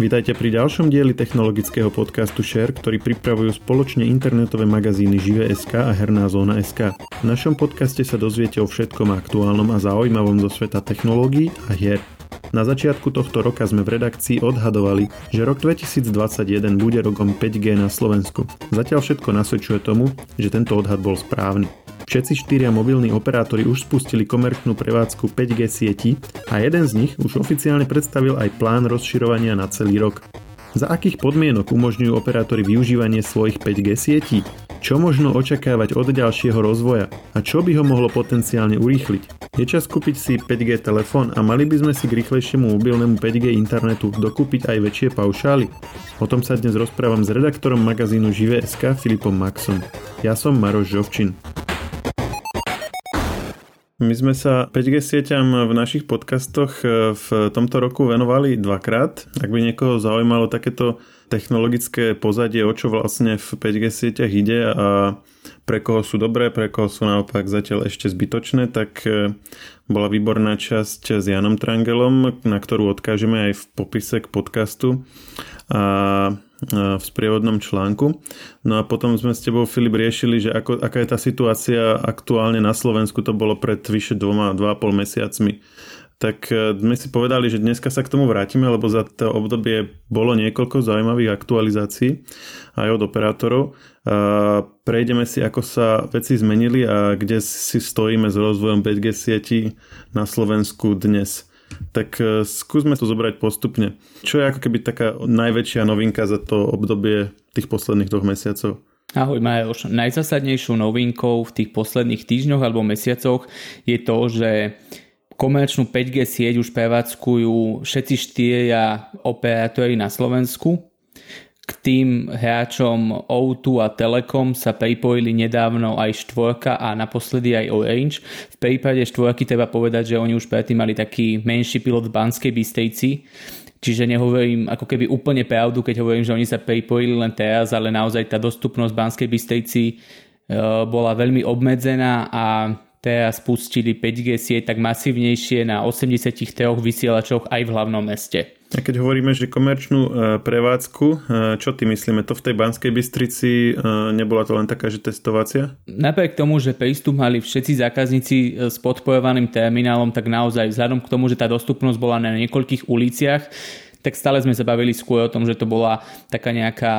Vítajte pri ďalšom dieli technologického podcastu Share, ktorý pripravujú spoločne internetové magazíny Žive.sk a Herná zóna.sk. V našom podcaste sa dozviete o všetkom aktuálnom a zaujímavom zo sveta technológií a hier. Na začiatku tohto roka sme v redakcii odhadovali, že rok 2021 bude rokom 5G na Slovensku. Zatiaľ všetko nasvedčuje tomu, že tento odhad bol správny. Všetci štyria mobilní operátori už spustili komerčnú prevádzku 5G sieti a jeden z nich už oficiálne predstavil aj plán rozširovania na celý rok. Za akých podmienok umožňujú operátori využívanie svojich 5G sietí? Čo možno očakávať od ďalšieho rozvoja? A čo by ho mohlo potenciálne urýchliť? Je čas kúpiť si 5G telefón a mali by sme si k rýchlejšiemu mobilnému 5G internetu dokúpiť aj väčšie paušály? O tom sa dnes rozprávam s redaktorom magazínu Žive.sk Filipom Maxom. Ja som Maroš Žovčin. My sme sa 5G sieťam v našich podcastoch e, v tomto roku venovali dvakrát. Ak by niekoho zaujímalo takéto technologické pozadie, o čo vlastne v 5G sieťach ide a pre koho sú dobré, pre koho sú naopak zatiaľ ešte zbytočné, tak e, bola výborná časť s Janom Trangelom, na ktorú odkážeme aj v popise k podcastu. A v sprievodnom článku. No a potom sme s tebou, Filip, riešili, že ako, aká je tá situácia aktuálne na Slovensku, to bolo pred vyše dvoma, dva a pol mesiacmi. Tak e, sme si povedali, že dneska sa k tomu vrátime, lebo za to obdobie bolo niekoľko zaujímavých aktualizácií aj od operátorov. Prejdeme si, ako sa veci zmenili a kde si stojíme s rozvojom 5G sieti na Slovensku dnes. Tak e, skúsme to zobrať postupne. Čo je ako keby taká najväčšia novinka za to obdobie tých posledných dvoch mesiacov? Ahoj Majoš, najzásadnejšou novinkou v tých posledných týždňoch alebo mesiacoch je to, že komerčnú 5G sieť už prevádzkujú všetci štyria operátori na Slovensku k tým hráčom O2 a Telekom sa pripojili nedávno aj štvorka a naposledy aj Orange. V prípade štvorky treba povedať, že oni už predtým mali taký menší pilot v Banskej Bystejci, Čiže nehovorím ako keby úplne pravdu, keď hovorím, že oni sa pripojili len teraz, ale naozaj tá dostupnosť Banskej Bystejci e, bola veľmi obmedzená a teraz spustili 5G sieť tak masívnejšie na 83 vysielačoch aj v hlavnom meste. A keď hovoríme, že komerčnú e, prevádzku, e, čo ty myslíme? To v tej Banskej Bystrici e, nebola to len taká, že testovacia? Napriek tomu, že prístup mali všetci zákazníci s podporovaným terminálom, tak naozaj vzhľadom k tomu, že tá dostupnosť bola na niekoľkých uliciach, tak stále sme sa bavili skôr o tom, že to bola taká nejaká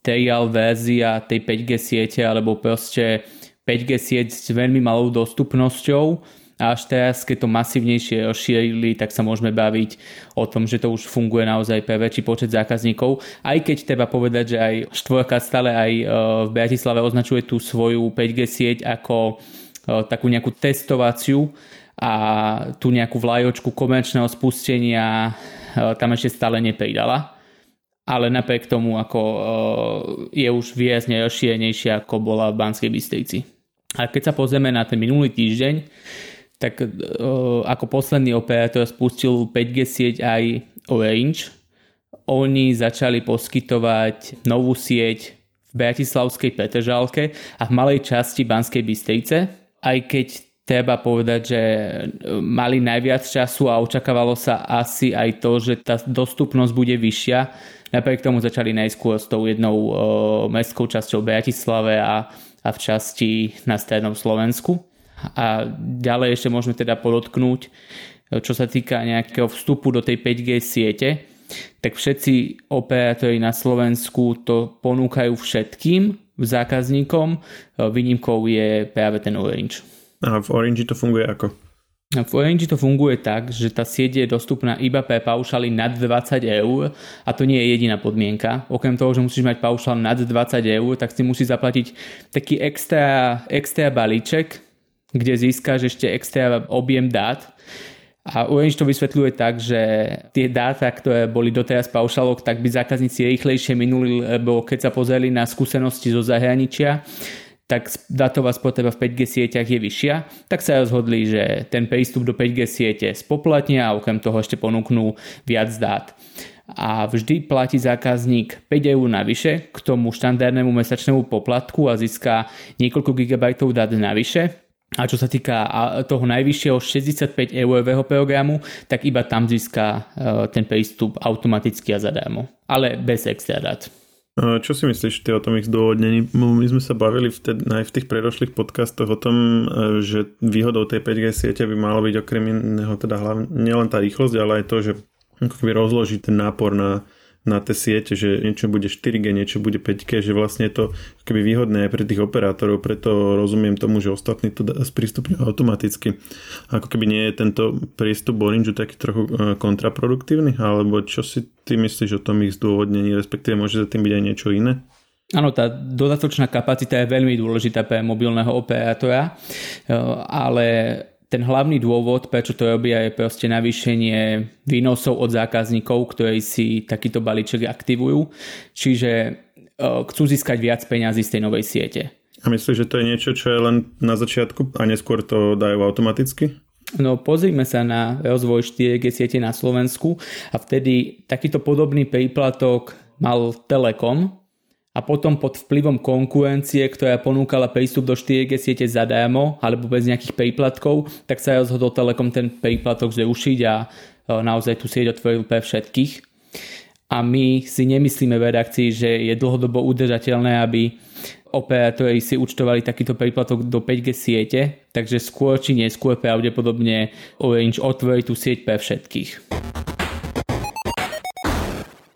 trial verzia tej 5G siete alebo proste 5G sieť s veľmi malou dostupnosťou a až teraz, keď to masívnejšie rozšírili, tak sa môžeme baviť o tom, že to už funguje naozaj pre väčší počet zákazníkov. Aj keď treba povedať, že aj štvorka stále aj e, v Bratislave označuje tú svoju 5G sieť ako e, takú nejakú testovaciu a tú nejakú vlajočku komerčného spustenia e, tam ešte stále nepridala ale napriek tomu ako je už výrazne rozšírenejšia ako bola v Banskej Bystrici. A keď sa pozrieme na ten minulý týždeň, tak uh, ako posledný operátor spustil 5G sieť aj Orange. Oni začali poskytovať novú sieť v Bratislavskej Petržalke a v malej časti Banskej Bystrice. Aj keď treba povedať, že mali najviac času a očakávalo sa asi aj to, že tá dostupnosť bude vyššia. Napriek tomu začali najskôr s tou jednou uh, mestskou časťou Bratislave a, a v časti na strednom Slovensku. A ďalej ešte môžeme teda podotknúť, čo sa týka nejakého vstupu do tej 5G siete, tak všetci operátori na Slovensku to ponúkajú všetkým zákazníkom. Výnimkou je práve ten Orange. A v Orange to funguje ako? V Orange to funguje tak, že tá sieť je dostupná iba pre paušály nad 20 eur a to nie je jediná podmienka. Okrem toho, že musíš mať paušál nad 20 eur, tak si musíš zaplatiť taký extra, extra balíček, kde získaš ešte extra objem dát. A Orange to vysvetľuje tak, že tie dáta, ktoré boli doteraz paušalok, tak by zákazníci rýchlejšie minuli, lebo keď sa pozreli na skúsenosti zo zahraničia, tak datová spotreba v 5G sieťach je vyššia, tak sa rozhodli, že ten prístup do 5G siete spoplatnia a okrem toho ešte ponúknú viac dát. A vždy platí zákazník 5 eur navyše k tomu štandardnému mesačnému poplatku a získa niekoľko gigabajtov dát navyše A čo sa týka toho najvyššieho 65 eurového programu, tak iba tam získa ten prístup automaticky a zadarmo. Ale bez extra dát. Čo si myslíš ty o tom ich zdôvodnení? My sme sa bavili vtedy, aj v tých predošlých podcastoch o tom, e, že výhodou tej 5G siete by malo byť okrem iného teda hlavne nielen tá rýchlosť, ale aj to, že ako keby rozložiť ten nápor na na tie siete, že niečo bude 4G, niečo bude 5G, že vlastne je to keby výhodné aj pre tých operátorov, preto rozumiem tomu, že ostatní to sprístupňujú automaticky. Ako keby nie je tento prístup Orange taký trochu e, kontraproduktívny, alebo čo si ty myslíš o tom ich zdôvodnení, respektíve môže za tým byť aj niečo iné? Áno, tá dodatočná kapacita je veľmi dôležitá pre mobilného operátora, e, ale ten hlavný dôvod, prečo to robia, je proste navýšenie výnosov od zákazníkov, ktorí si takýto balíček aktivujú. Čiže e, chcú získať viac peňazí z tej novej siete. A myslíš, že to je niečo, čo je len na začiatku a neskôr to dajú automaticky? No pozrime sa na rozvoj 4G siete na Slovensku a vtedy takýto podobný príplatok mal Telekom, a potom pod vplyvom konkurencie, ktorá ponúkala prístup do 4G siete zadarmo alebo bez nejakých príplatkov, tak sa rozhodol Telekom ten príplatok zrušiť a e, naozaj tú sieť otvoril pre všetkých. A my si nemyslíme v redakcii, že je dlhodobo udržateľné, aby operátori si účtovali takýto príplatok do 5G siete, takže skôr či neskôr pravdepodobne Orange otvorí tú sieť pre všetkých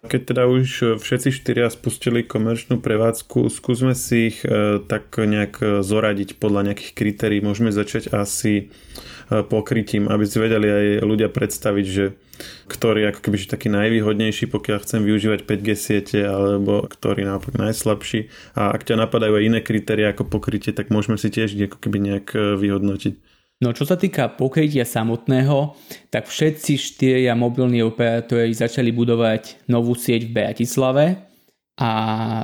keď teda už všetci štyria spustili komerčnú prevádzku, skúsme si ich e, tak nejak e, zoradiť podľa nejakých kritérií. Môžeme začať asi e, pokrytím, aby si vedeli aj ľudia predstaviť, že ktorý ako keby taký najvýhodnejší, pokiaľ chcem využívať 5G siete, alebo ktorý naopak najslabší. A ak ťa napadajú aj iné kritéria ako pokrytie, tak môžeme si tiež ako keby nejak vyhodnotiť. No čo sa týka pokrytia samotného, tak všetci štyria mobilní operátori začali budovať novú sieť v Bratislave a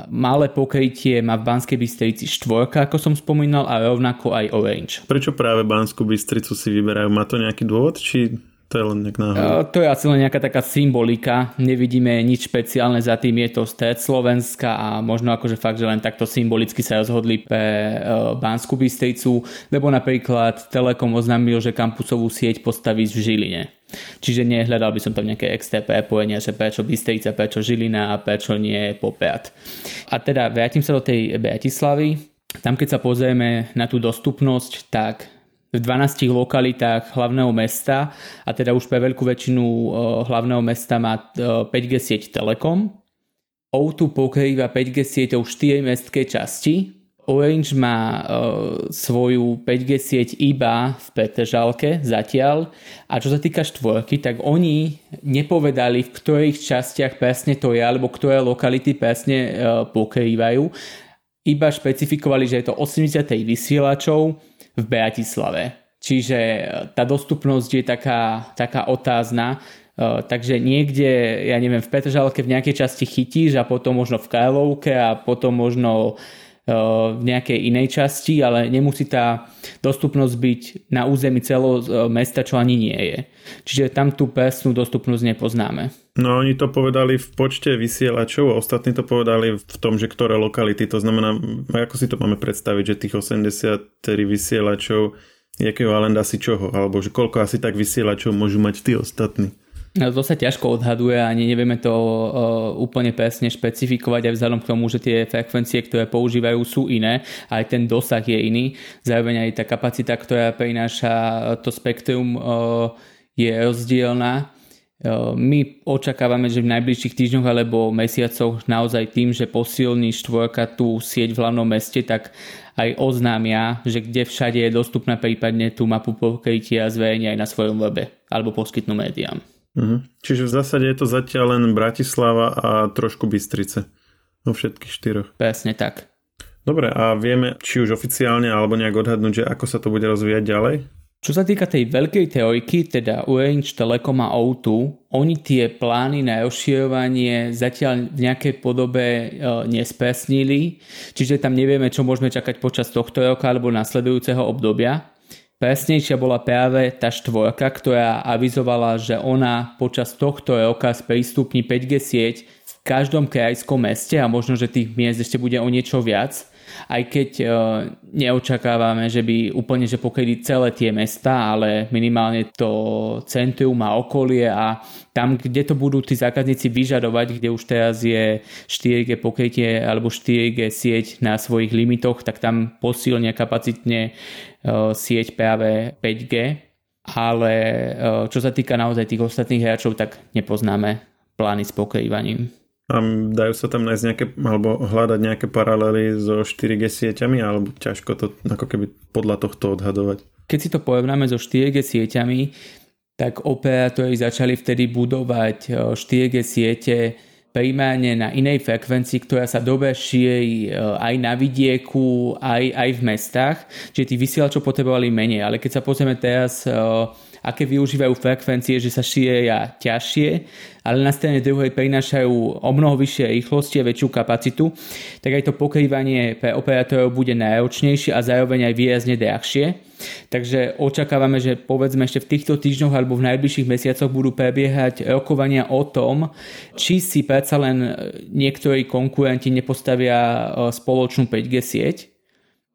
malé pokrytie má v Banskej Bystrici štvorka, ako som spomínal, a rovnako aj Orange. Prečo práve Banskú Bystricu si vyberajú? Má to nejaký dôvod, či to je len náhodou. To je asi len nejaká taká symbolika. Nevidíme nič špeciálne za tým. Je to stred Slovenska a možno akože fakt, že len takto symbolicky sa rozhodli pre Banskú Bystricu, lebo napríklad Telekom oznámil, že kampusovú sieť postaví v Žiline. Čiže nehľadal by som tam nejaké extra prepojenia, že prečo Bystrica, prečo Žilina a prečo nie Poprad. A teda vrátim sa do tej Bratislavy. Tam keď sa pozrieme na tú dostupnosť, tak v 12 lokalitách hlavného mesta a teda už pre veľkú väčšinu eh, hlavného mesta má 5G eh, sieť Telekom. O2 pokrýva 5G sieťou 4 mestské časti. Orange má uh, svoju 5G sieť iba v Petržalke zatiaľ a čo sa týka štvorky, tak oni nepovedali v ktorých častiach presne to je alebo ktoré lokality presne pokrývajú. Iba špecifikovali, že je to 80 vysielačov v Bratislave. Čiže e, tá dostupnosť je taká, taká otázna. E, takže niekde, ja neviem, v Petržalke v nejakej časti chytíš a potom možno v Karlovke a potom možno v nejakej inej časti, ale nemusí tá dostupnosť byť na území celého mesta, čo ani nie je. Čiže tam tú presnú dostupnosť nepoznáme. No oni to povedali v počte vysielačov a ostatní to povedali v tom, že ktoré lokality, to znamená, ako si to máme predstaviť, že tých 80 vysielačov je ekvivalent asi čoho, alebo že koľko asi tak vysielačov môžu mať tí ostatní. No, to sa ťažko odhaduje a nevieme to uh, úplne presne špecifikovať aj vzhľadom k tomu, že tie frekvencie, ktoré používajú sú iné, aj ten dosah je iný. Zároveň aj tá kapacita, ktorá prináša to spektrum uh, je rozdielna. My očakávame, že v najbližších týždňoch alebo mesiacoch naozaj tým, že posilní štvorka tú sieť v hlavnom meste, tak aj oznámia, že kde všade je dostupná prípadne tú mapu pokrytia zverejnia aj na svojom webe alebo poskytnú médiám. Mhm. Čiže v zásade je to zatiaľ len Bratislava a trošku Bystrice. Vo všetkých štyroch. Presne tak. Dobre, a vieme, či už oficiálne alebo nejak odhadnúť, že ako sa to bude rozvíjať ďalej? Čo sa týka tej veľkej teoriky, teda Orange, Telekom a O2, oni tie plány na rozširovanie zatiaľ v nejakej podobe e, nespresnili, čiže tam nevieme, čo môžeme čakať počas tohto roka alebo nasledujúceho obdobia. Presnejšia bola práve tá štvorka, ktorá avizovala, že ona počas tohto roka sprístupní 5G sieť v každom krajskom meste a možno, že tých miest ešte bude o niečo viac. Aj keď e, neočakávame, že by úplne že pokryli celé tie mesta, ale minimálne to centrum a okolie a tam, kde to budú tí zákazníci vyžadovať, kde už teraz je 4G pokrytie alebo 4G sieť na svojich limitoch, tak tam posilnia kapacitne sieť práve 5G. Ale čo sa týka naozaj tých ostatných hráčov, tak nepoznáme plány s pokrývaním. A dajú sa tam nájsť nejaké, alebo hľadať nejaké paralely so 4G sieťami, alebo ťažko to ako keby podľa tohto odhadovať? Keď si to porovnáme so 4G sieťami, tak operátori začali vtedy budovať 4G siete primárne na inej frekvencii, ktorá sa dobre šíri aj na vidieku, aj, aj v mestách. Čiže tí vysielačov potrebovali menej. Ale keď sa pozrieme teraz aké využívajú frekvencie, že sa šíria ťažšie, ale na strane druhej prinášajú o mnoho vyššie rýchlosti a väčšiu kapacitu, tak aj to pokrývanie pre operátorov bude náročnejšie a zároveň aj výrazne drahšie. Takže očakávame, že povedzme ešte v týchto týždňoch alebo v najbližších mesiacoch budú prebiehať rokovania o tom, či si predsa len niektorí konkurenti nepostavia e, spoločnú 5G sieť,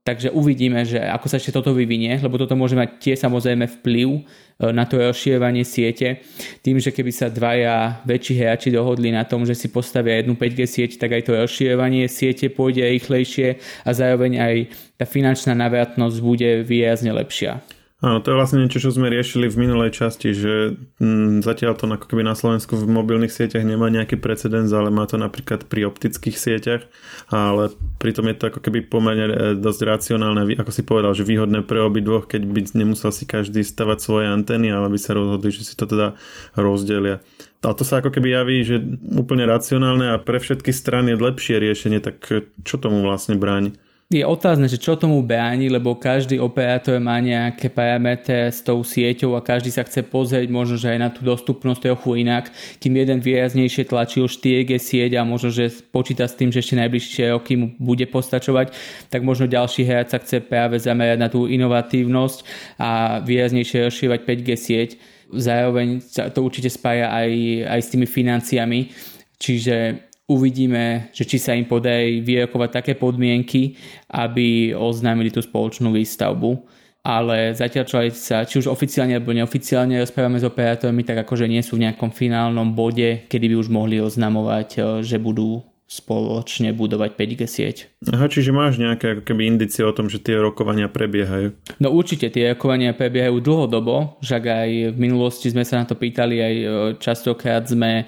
Takže uvidíme, že ako sa ešte toto vyvinie, lebo toto môže mať tie samozrejme vplyv E, na to rozširovanie siete. Tým, že keby sa dvaja väčší hráči dohodli na tom, že si postavia jednu 5G sieť, tak aj to rozširovanie siete pôjde rýchlejšie a zároveň aj tá finančná navratnosť bude výrazne lepšia. Áno, to je vlastne niečo, čo sme riešili v minulej časti, že mm, zatiaľ to ako keby na Slovensku v mobilných sieťach nemá nejaký precedens, ale má to napríklad pri optických sieťach, ale pritom je to ako keby pomerne e, dosť racionálne, ako si povedal, že výhodné pre dvoch, keď by nemusel si každý stavať svoje antény, ale by sa rozhodli, že si to teda rozdelia. A to sa ako keby javí, že úplne racionálne a pre všetky strany je lepšie riešenie, tak čo tomu vlastne bráni? Je otázne, že čo tomu bráni, lebo každý operátor má nejaké parametre s tou sieťou a každý sa chce pozrieť možno, že aj na tú dostupnosť trochu inak. Kým jeden výraznejšie tlačil 4G sieť a možno, že počíta s tým, že ešte najbližšie roky mu bude postačovať, tak možno ďalší hráč sa chce práve zamerať na tú inovatívnosť a výraznejšie rozšírať 5G sieť. Zároveň sa to určite spája aj, aj s tými financiami. Čiže uvidíme, že či sa im podarí vyrokovať také podmienky, aby oznámili tú spoločnú výstavbu. Ale zatiaľ, čo sa, či už oficiálne alebo neoficiálne rozprávame s operátormi, tak akože nie sú v nejakom finálnom bode, kedy by už mohli oznamovať, že budú spoločne budovať 5G sieť. Aha, čiže máš nejaké ako keby indicie o tom, že tie rokovania prebiehajú? No určite tie rokovania prebiehajú dlhodobo, však aj v minulosti sme sa na to pýtali, aj e, častokrát sme e,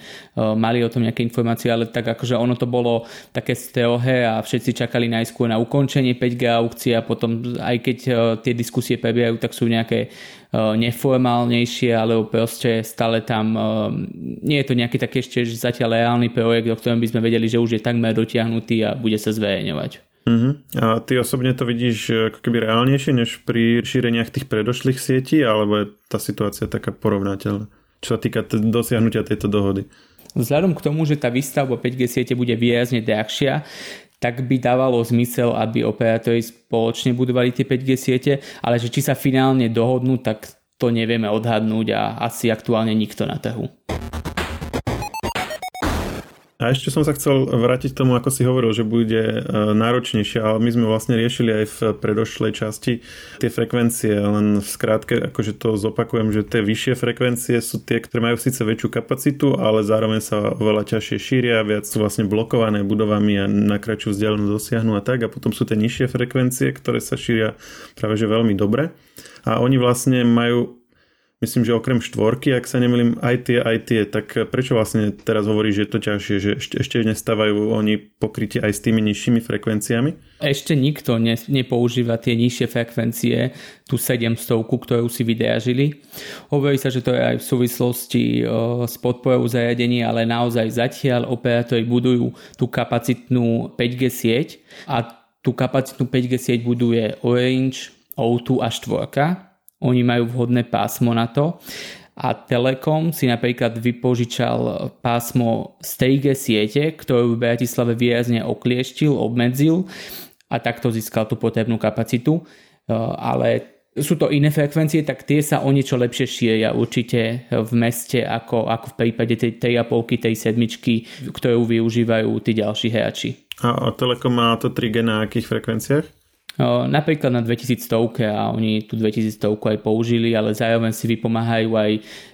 mali o tom nejaké informácie, ale tak akože ono to bolo také strohé a všetci čakali najskôr na ukončenie 5G aukcie a potom aj keď e, tie diskusie prebiehajú, tak sú nejaké neformálnejšie, alebo proste stále tam nie je to nejaký taký ešte zatiaľ reálny projekt, o ktorom by sme vedeli, že už je takmer dotiahnutý a bude sa zverejňovať. Uh-huh. A ty osobne to vidíš e, ako keby reálnejšie než pri šíreniach tých predošlých sietí, alebo je tá situácia taká porovnateľná? Čo sa týka t- dosiahnutia tejto dohody? Vzhľadom k tomu, že tá výstavba 5G siete bude výrazne drahšia, tak by dávalo zmysel, aby operátori spoločne budovali tie 5G siete, ale že či sa finálne dohodnú, tak to nevieme odhadnúť a asi aktuálne nikto na trhu. A ešte som sa chcel vrátiť k tomu, ako si hovoril, že bude e, náročnejšie, ale my sme vlastne riešili aj v predošlej časti tie frekvencie, len v skrátke akože to zopakujem, že tie vyššie frekvencie sú tie, ktoré majú síce väčšiu kapacitu, ale zároveň sa oveľa ťažšie šíria, viac sú vlastne blokované budovami a na kratšiu vzdialenosť dosiahnu a tak. A potom sú tie nižšie frekvencie, ktoré sa šíria práve že veľmi dobre. A oni vlastne majú myslím, že okrem štvorky, ak sa nemýlim, aj tie, aj tie, tak prečo vlastne teraz hovoríš, že je to ťažšie, že ešte, ešte nestávajú oni pokrytie aj s tými nižšími frekvenciami? Ešte nikto ne, nepoužíva tie nižšie frekvencie, tú 700, ktorú si vydražili. Hovorí sa, že to je aj v súvislosti o, s podporou zariadení, ale naozaj zatiaľ operátori budujú tú kapacitnú 5G sieť a tú kapacitnú 5G sieť buduje Orange, O2 a 4 oni majú vhodné pásmo na to a Telekom si napríklad vypožičal pásmo z 3G siete, ktorú v Bratislave výrazne oklieštil, obmedzil a takto získal tú potrebnú kapacitu. E, ale sú to iné frekvencie, tak tie sa o niečo lepšie šíria určite v meste ako, ako v prípade tej 3,5 tej sedmičky, ktorú využívajú tí ďalší hráči. A Telekom má to 3G na akých frekvenciách? Napríklad na 2100 a oni tú 2100 aj použili, ale zároveň si vypomáhajú aj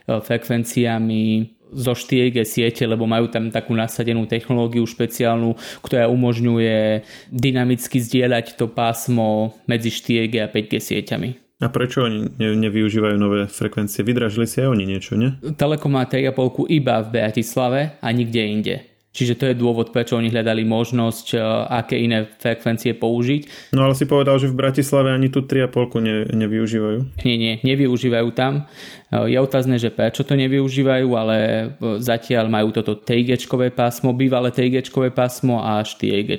frekvenciami zo 4G siete, lebo majú tam takú nasadenú technológiu špeciálnu, ktorá umožňuje dynamicky zdieľať to pásmo medzi 4G a 5G sieťami. A prečo oni ne, nevyužívajú nové frekvencie? Vydražili si aj oni niečo, nie? Telekom má 3,5 iba v Bratislave a nikde inde. Čiže to je dôvod, prečo oni hľadali možnosť, e, aké iné frekvencie použiť. No ale si povedal, že v Bratislave ani tu 3,5 ne, nevyužívajú. Nie, nie, nevyužívajú tam. E, je otázne, že prečo to nevyužívajú, ale e, zatiaľ majú toto 3G pásmo, bývalé 3G pásmo a 4G.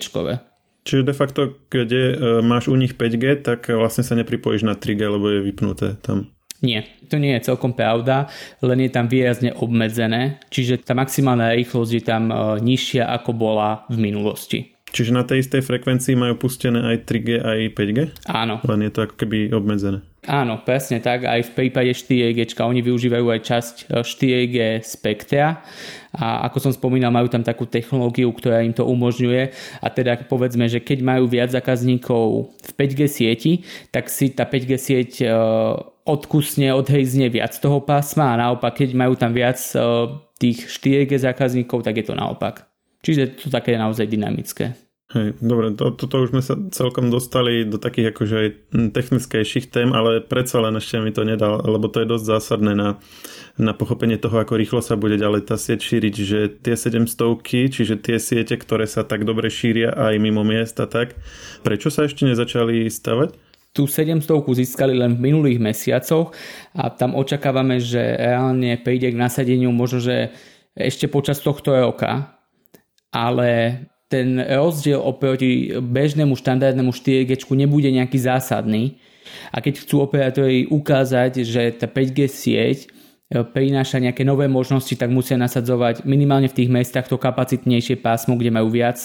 Čiže de facto, kde máš u nich 5G, tak vlastne sa nepripojíš na 3G, lebo je vypnuté tam. Nie, to nie je celkom pravda, len je tam výrazne obmedzené, čiže tá maximálna rýchlosť je tam e, nižšia ako bola v minulosti. Čiže na tej istej frekvencii majú pustené aj 3G, aj 5G? Áno. Len je to ako keby obmedzené. Áno, presne tak. Aj v prípade 4G oni využívajú aj časť 4G e, spektra a ako som spomínal, majú tam takú technológiu, ktorá im to umožňuje a teda povedzme, že keď majú viac zákazníkov v 5G sieti, tak si tá 5G sieť e, odkusne, odhejzne viac toho pásma a naopak, keď majú tam viac e, tých 4G zákazníkov, tak je to naopak. Čiže to také naozaj dynamické. Hej, dobre, to, toto už sme sa celkom dostali do takých akože aj technickejších tém, ale predsa len ešte mi to nedal, lebo to je dosť zásadné na, na pochopenie toho, ako rýchlo sa bude ďalej tá sieť šíriť, že tie 700, čiže tie siete, ktoré sa tak dobre šíria aj mimo miesta, tak prečo sa ešte nezačali stavať? Tú 700 získali len v minulých mesiacoch a tam očakávame, že reálne príde k nasadeniu možno, že ešte počas tohto roka, ale ten rozdiel oproti bežnému štandardnému 4G nebude nejaký zásadný. A keď chcú operátori ukázať, že tá 5G sieť prináša nejaké nové možnosti, tak musia nasadzovať minimálne v tých mestách to kapacitnejšie pásmo, kde majú viac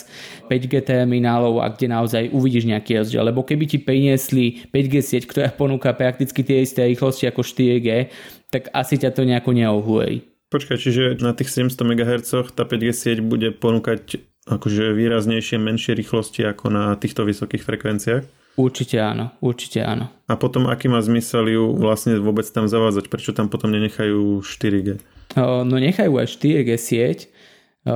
5G terminálov a kde naozaj uvidíš nejaký rozdiel. Lebo keby ti priniesli 5G sieť, ktorá ponúka prakticky tie isté rýchlosti ako 4G, tak asi ťa to nejako neohúrej. Počkaj, čiže na tých 700 MHz tá 5G sieť bude ponúkať akože výraznejšie, menšie rýchlosti ako na týchto vysokých frekvenciách? Určite áno, určite áno. A potom aký má zmysel ju vlastne vôbec tam zavádzať? Prečo tam potom nenechajú 4G? No nechajú aj 4G sieť,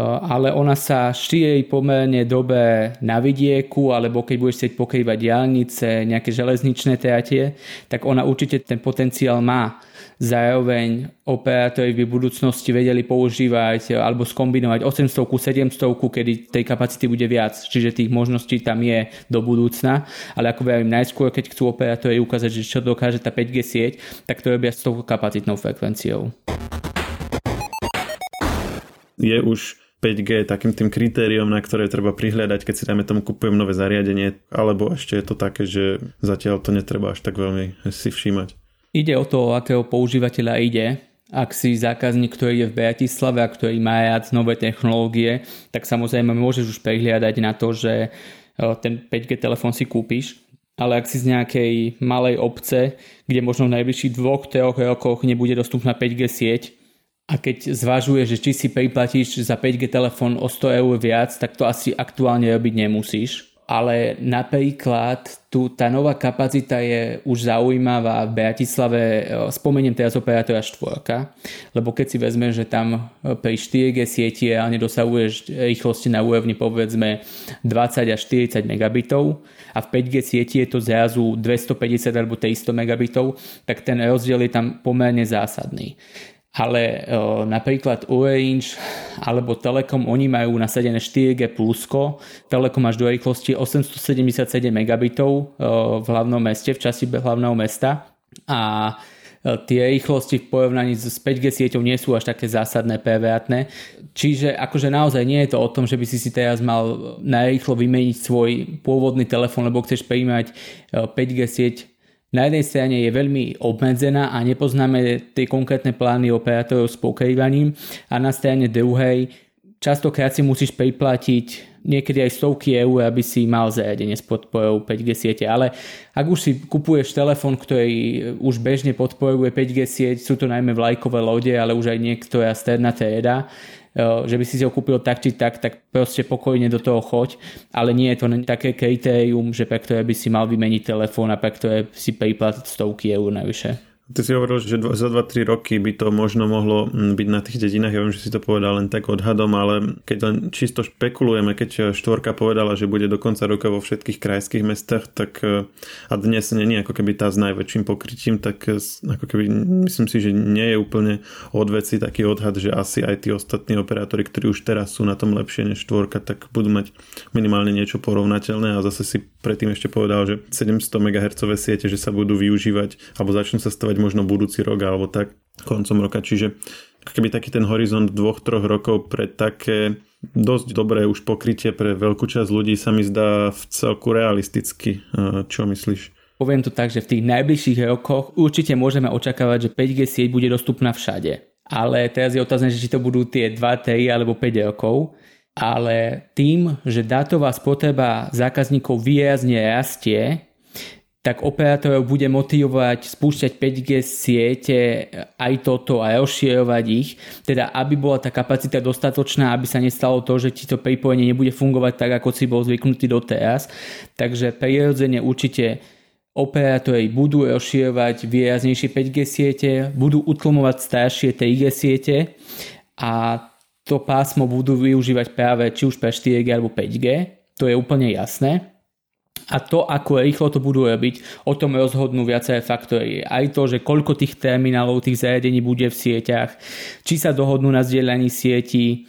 ale ona sa šíri pomerne dobe na vidieku, alebo keď budeš chcieť pokrývať diálnice, nejaké železničné teatie, tak ona určite ten potenciál má. Zároveň operátori by v budúcnosti vedeli používať alebo skombinovať 800 700 kedy tej kapacity bude viac, čiže tých možností tam je do budúcna, ale ako viem najskôr, keď chcú operátori ukázať, že čo dokáže tá 5G sieť, tak to robia s tou kapacitnou frekvenciou. Je už 5G takým tým kritériom, na ktoré treba prihľadať, keď si dáme tomu kupujem nové zariadenie, alebo ešte je to také, že zatiaľ to netreba až tak veľmi si všímať. Ide o to, o akého používateľa ide. Ak si zákazník, ktorý je v Bratislave a ktorý má rád nové technológie, tak samozrejme môžeš už prihliadať na to, že e, ten 5G telefón si kúpiš. Ale ak si z nejakej malej obce, kde možno v najbližších dvoch, troch rokoch nebude dostupná 5G sieť, a keď zvažuje, že či si priplatíš za 5G telefón o 100 eur viac, tak to asi aktuálne robiť nemusíš. Ale napríklad tu tá nová kapacita je už zaujímavá v Bratislave, e, spomeniem teraz operátora štvorka, lebo keď si vezme, že tam e, pri 4G sieti reálne dosahuješ rýchlosti na úrovni povedzme 20 až 40 megabitov a v 5G sieti je to zrazu 250 alebo 300 megabitov, tak ten rozdiel je tam pomerne zásadný ale o, napríklad Orange alebo Telekom, oni majú nasadené 4G plusko, Telekom až do rýchlosti 877 megabitov o, v hlavnom meste, v časti hlavného mesta a tie rýchlosti v porovnaní s 5G sieťou nie sú až také zásadné PVAtné. Čiže akože naozaj nie je to o tom, že by si si teraz mal najrýchlo vymeniť svoj pôvodný telefón, lebo chceš prijímať 5G sieť na jednej strane je veľmi obmedzená a nepoznáme tie konkrétne plány operátorov s pokrývaním a na strane druhej častokrát si musíš priplatiť niekedy aj stovky eur, aby si mal zariadenie s podporou 5G siete. Ale ak už si kupuješ telefón, ktorý už bežne podporuje 5G sieť, sú to najmä vlajkové lode, ale už aj niektorá stredná trieda, že by si si ho kúpil tak či tak, tak proste pokojne do toho choď, ale nie je to také kritérium, že pre ktoré by si mal vymeniť telefón a pre ktoré si priplatiť stovky eur navyše. Ty si hovoril, že za 2-3 roky by to možno mohlo mm, byť na tých dedinách. Ja viem, že si to povedal len tak odhadom, ale keď len čisto špekulujeme, keď štvorka povedala, že bude do konca roka vo všetkých krajských mestách, tak e, a dnes není ako keby tá s najväčším pokrytím, tak e, ako keby myslím si, že nie je úplne odveci taký odhad, že asi aj tí ostatní operátori, ktorí už teraz sú na tom lepšie než štvorka, tak budú mať minimálne niečo porovnateľné a zase si predtým ešte povedal, že 700 MHz siete, že sa budú využívať alebo začnú sa stavať očakávať možno budúci rok alebo tak koncom roka. Čiže keby taký ten horizont dvoch, troch rokov pre také dosť dobré už pokrytie pre veľkú časť ľudí sa mi zdá v celku realisticky. Čo myslíš? Poviem to tak, že v tých najbližších rokoch určite môžeme očakávať, že 5G sieť bude dostupná všade. Ale teraz je otázne, že či to budú tie 2, 3 alebo 5 rokov. Ale tým, že dátová spotreba zákazníkov výrazne rastie, tak operátorov bude motivovať spúšťať 5G siete aj toto a rozširovať ich, teda aby bola tá kapacita dostatočná, aby sa nestalo to, že ti to pripojenie nebude fungovať tak, ako si bol zvyknutý doteraz. Takže prirodzene určite operátori budú rozširovať výraznejšie 5G siete, budú utlmovať staršie 3G siete a to pásmo budú využívať práve či už pre 4G alebo 5G, to je úplne jasné. A to, ako rýchlo to budú robiť, o tom rozhodnú viaceré faktory. Aj to, že koľko tých terminálov, tých zariadení bude v sieťach, či sa dohodnú na zdieľaní sieti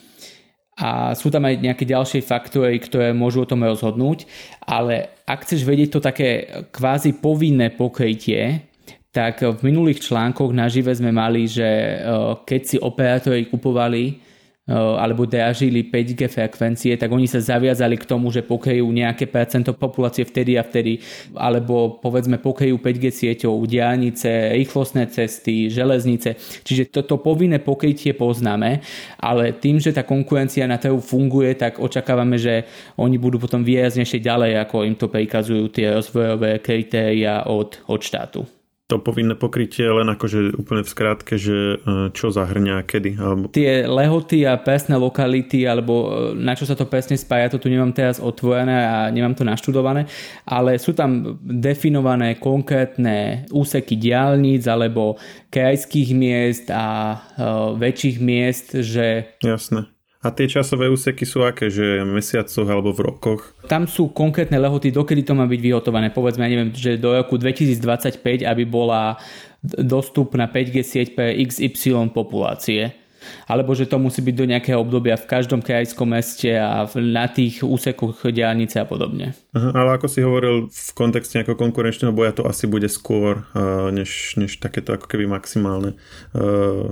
a sú tam aj nejaké ďalšie faktory, ktoré môžu o tom rozhodnúť. Ale ak chceš vedieť to také kvázi povinné pokrytie, tak v minulých článkoch nažive sme mali, že eh, keď si operátori kupovali alebo drážili 5G frekvencie, tak oni sa zaviazali k tomu, že pokryjú nejaké percento populácie vtedy a vtedy, alebo povedzme pokryjú 5G sieťou diálnice, rýchlostné cesty, železnice. Čiže toto povinné pokrytie poznáme, ale tým, že tá konkurencia na trhu funguje, tak očakávame, že oni budú potom výraznejšie ďalej, ako im to prikazujú tie rozvojové kritéria od, od štátu to povinné pokrytie len akože úplne v skrátke, že e, čo zahrňa kedy? Alebo... Tie lehoty a presné lokality, alebo e, na čo sa to presne spája, to tu nemám teraz otvorené a nemám to naštudované, ale sú tam definované konkrétne úseky diálnic alebo krajských miest a uh, väčších miest, že... Jasné. A tie časové úseky sú aké, že v mesiacoch alebo v rokoch? Tam sú konkrétne lehoty, dokedy to má byť vyhotované. Povedzme, ja neviem, že do roku 2025, aby bola dostupná 5G sieť pre XY populácie alebo že to musí byť do nejakého obdobia v každom krajskom meste a na tých úsekoch diálnice a podobne. Aha, ale ako si hovoril v kontexte nejakého konkurenčného boja, to asi bude skôr uh, než, než takéto ako keby maximálne uh,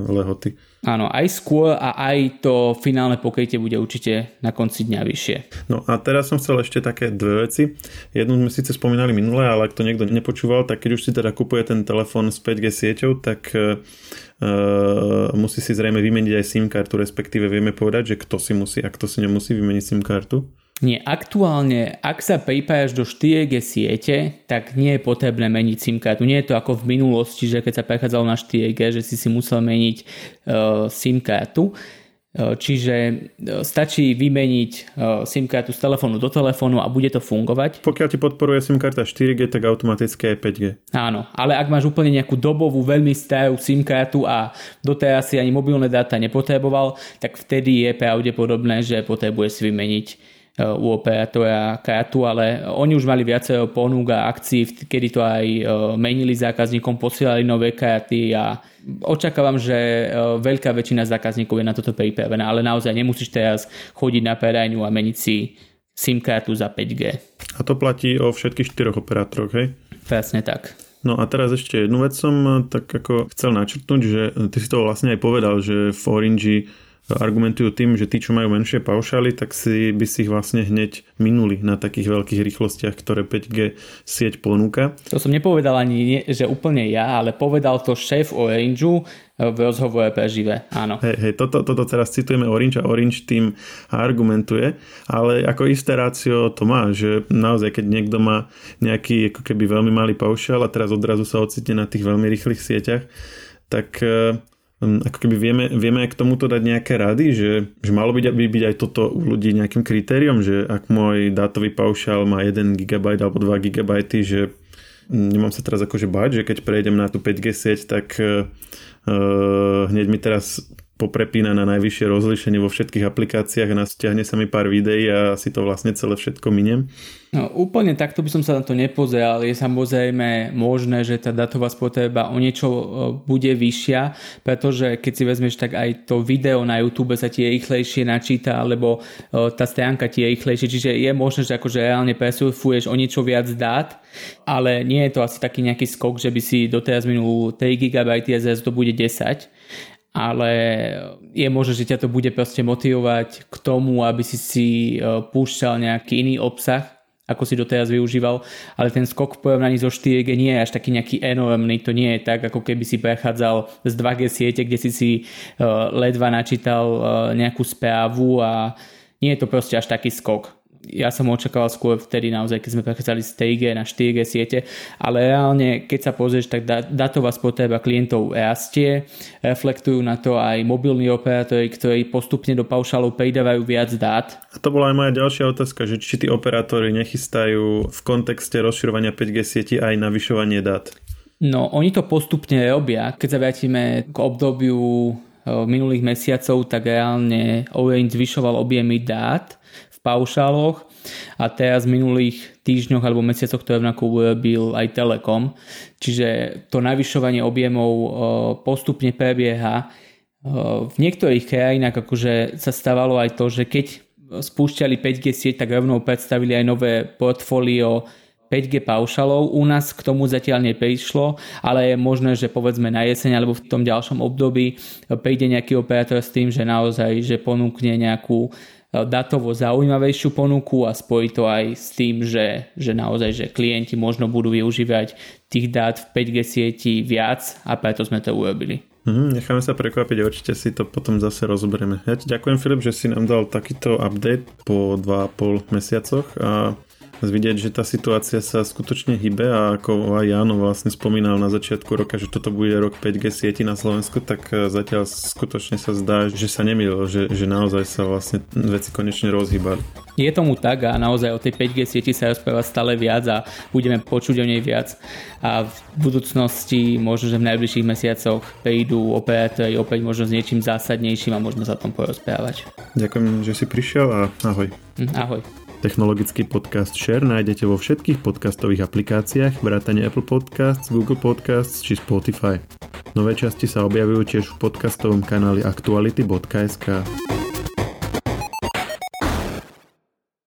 lehoty. Áno, aj skôr a aj to finálne pokrytie bude určite na konci dňa vyššie. No a teraz som chcel ešte také dve veci. Jednu sme síce spomínali minule, ale ak to niekto nepočúval, tak keď už si teda kupuje ten telefón s 5G sieťou, tak uh, musí si zrejme vymeniť aj SIM kartu, respektíve vieme povedať, že kto si musí a kto si nemusí vymeniť SIM kartu. Nie, aktuálne, ak sa pripájaš do 4G siete, tak nie je potrebné meniť SIM kartu. Nie je to ako v minulosti, že keď sa prechádzalo na 4G, že si si musel meniť uh, SIM kartu. Uh, čiže uh, stačí vymeniť uh, SIM kartu z telefónu do telefónu a bude to fungovať. Pokiaľ ti podporuje SIM karta 4G, tak automaticky aj 5G. Áno, ale ak máš úplne nejakú dobovú, veľmi starú SIM kartu a doteraz si ani mobilné dáta nepotreboval, tak vtedy je pravdepodobné, že potrebuje si vymeniť u operátora kartu, ale oni už mali viacero ponúk a akcií, kedy to aj e, menili zákazníkom, posielali nové karty a očakávam, že e, veľká väčšina zákazníkov je na toto pripravená, ale naozaj nemusíš teraz chodiť na predajňu a meniť si SIM kartu za 5G. A to platí o všetkých štyroch operátoroch, hej? Presne tak. No a teraz ešte jednu vec som tak ako chcel načrtnúť, že ty si to vlastne aj povedal, že v Orange argumentujú tým, že tí, čo majú menšie paušály, tak si by si ich vlastne hneď minuli na takých veľkých rýchlostiach, ktoré 5G sieť ponúka. To som nepovedal ani, že úplne ja, ale povedal to šéf Orangeu v rozhovore pre živé, áno. Hej, hej toto, toto teraz citujeme Orange a Orange tým argumentuje, ale ako isté rácio to má, že naozaj, keď niekto má nejaký ako keby veľmi malý paušál a teraz odrazu sa ocitne na tých veľmi rýchlych sieťach, tak hm, ako keby vieme, vieme aj k tomuto dať nejaké rady, že, že malo byť, by byť aj toto u ľudí nejakým kritériom, že ak môj dátový paušál má 1 GB alebo 2 GB, že nemám sa teraz akože báť, že keď prejdem na tú 5G sieť, tak uh, hneď mi teraz poprepína na najvyššie rozlíšenie vo všetkých aplikáciách a stiahne sa mi pár videí a si to vlastne celé všetko miniem. No, úplne takto by som sa na to nepozeral. Je samozrejme možné, že tá datová spotreba o niečo e, bude vyššia, pretože keď si vezmeš, tak aj to video na YouTube sa ti rýchlejšie načíta, alebo e, tá stránka ti je rýchlejšie, čiže je možné, že akože reálne presurfuješ o niečo viac dát, ale nie je to asi taký nejaký skok, že by si doteraz minul 3 GB a zase to bude 10 ale je možné, že ťa to bude proste motivovať k tomu, aby si si e, púšťal nejaký iný obsah, ako si doteraz využíval, ale ten skok v porovnaní so 4G nie je až taký nejaký enormný, to nie je tak, ako keby si prechádzal z 2G siete, kde si si e, ledva načítal e, nejakú správu a nie je to proste až taký skok ja som očakával skôr vtedy naozaj, keď sme prechádzali z 3G na 4G siete, ale reálne, keď sa pozrieš, tak datová spotreba klientov rastie, reflektujú na to aj mobilní operátori, ktorí postupne do paušálov pridávajú viac dát. A to bola aj moja ďalšia otázka, že či tí operátori nechystajú v kontexte rozširovania 5G sieti aj navyšovanie dát. No, oni to postupne robia. Keď sa vrátime k obdobiu eh, minulých mesiacov, tak reálne Orange zvyšoval objemy dát paušáloch a teraz v minulých týždňoch alebo mesiacoch to rovnako urobil aj Telekom. Čiže to navyšovanie objemov postupne prebieha. V niektorých krajinách akože sa stávalo aj to, že keď spúšťali 5G sieť, tak rovnou predstavili aj nové portfólio 5G paušalov. U nás k tomu zatiaľ neprišlo, ale je možné, že povedzme na jeseň alebo v tom ďalšom období príde nejaký operátor s tým, že naozaj že ponúkne nejakú datovo zaujímavejšiu ponuku a spojí to aj s tým, že, že naozaj, že klienti možno budú využívať tých dát v 5G sieti viac a preto sme to urobili. Mm, necháme sa prekvapiť, určite si to potom zase rozoberieme. Ja ti ďakujem Filip, že si nám dal takýto update po 2,5 mesiacoch a vidieť, že tá situácia sa skutočne hybe a ako aj Jano vlastne spomínal na začiatku roka, že toto bude rok 5G sieti na Slovensku, tak e, zatiaľ skutočne sa zdá, že sa nemýlil, že, že naozaj sa vlastne veci konečne rozhýbali. Je tomu tak a naozaj o tej 5G sieti sa rozpráva stále viac a budeme počuť o nej viac a v budúcnosti možno, že v najbližších mesiacoch prídu operátori opäť možno s niečím zásadnejším a môžeme sa o tom porozprávať. Ďakujem, že si prišiel a ahoj. Hm, ahoj. Technologický podcast Share nájdete vo všetkých podcastových aplikáciách, vrátane Apple Podcasts, Google Podcasts či Spotify. Nové časti sa objavujú tiež v podcastovom kanáli aktuality.sk.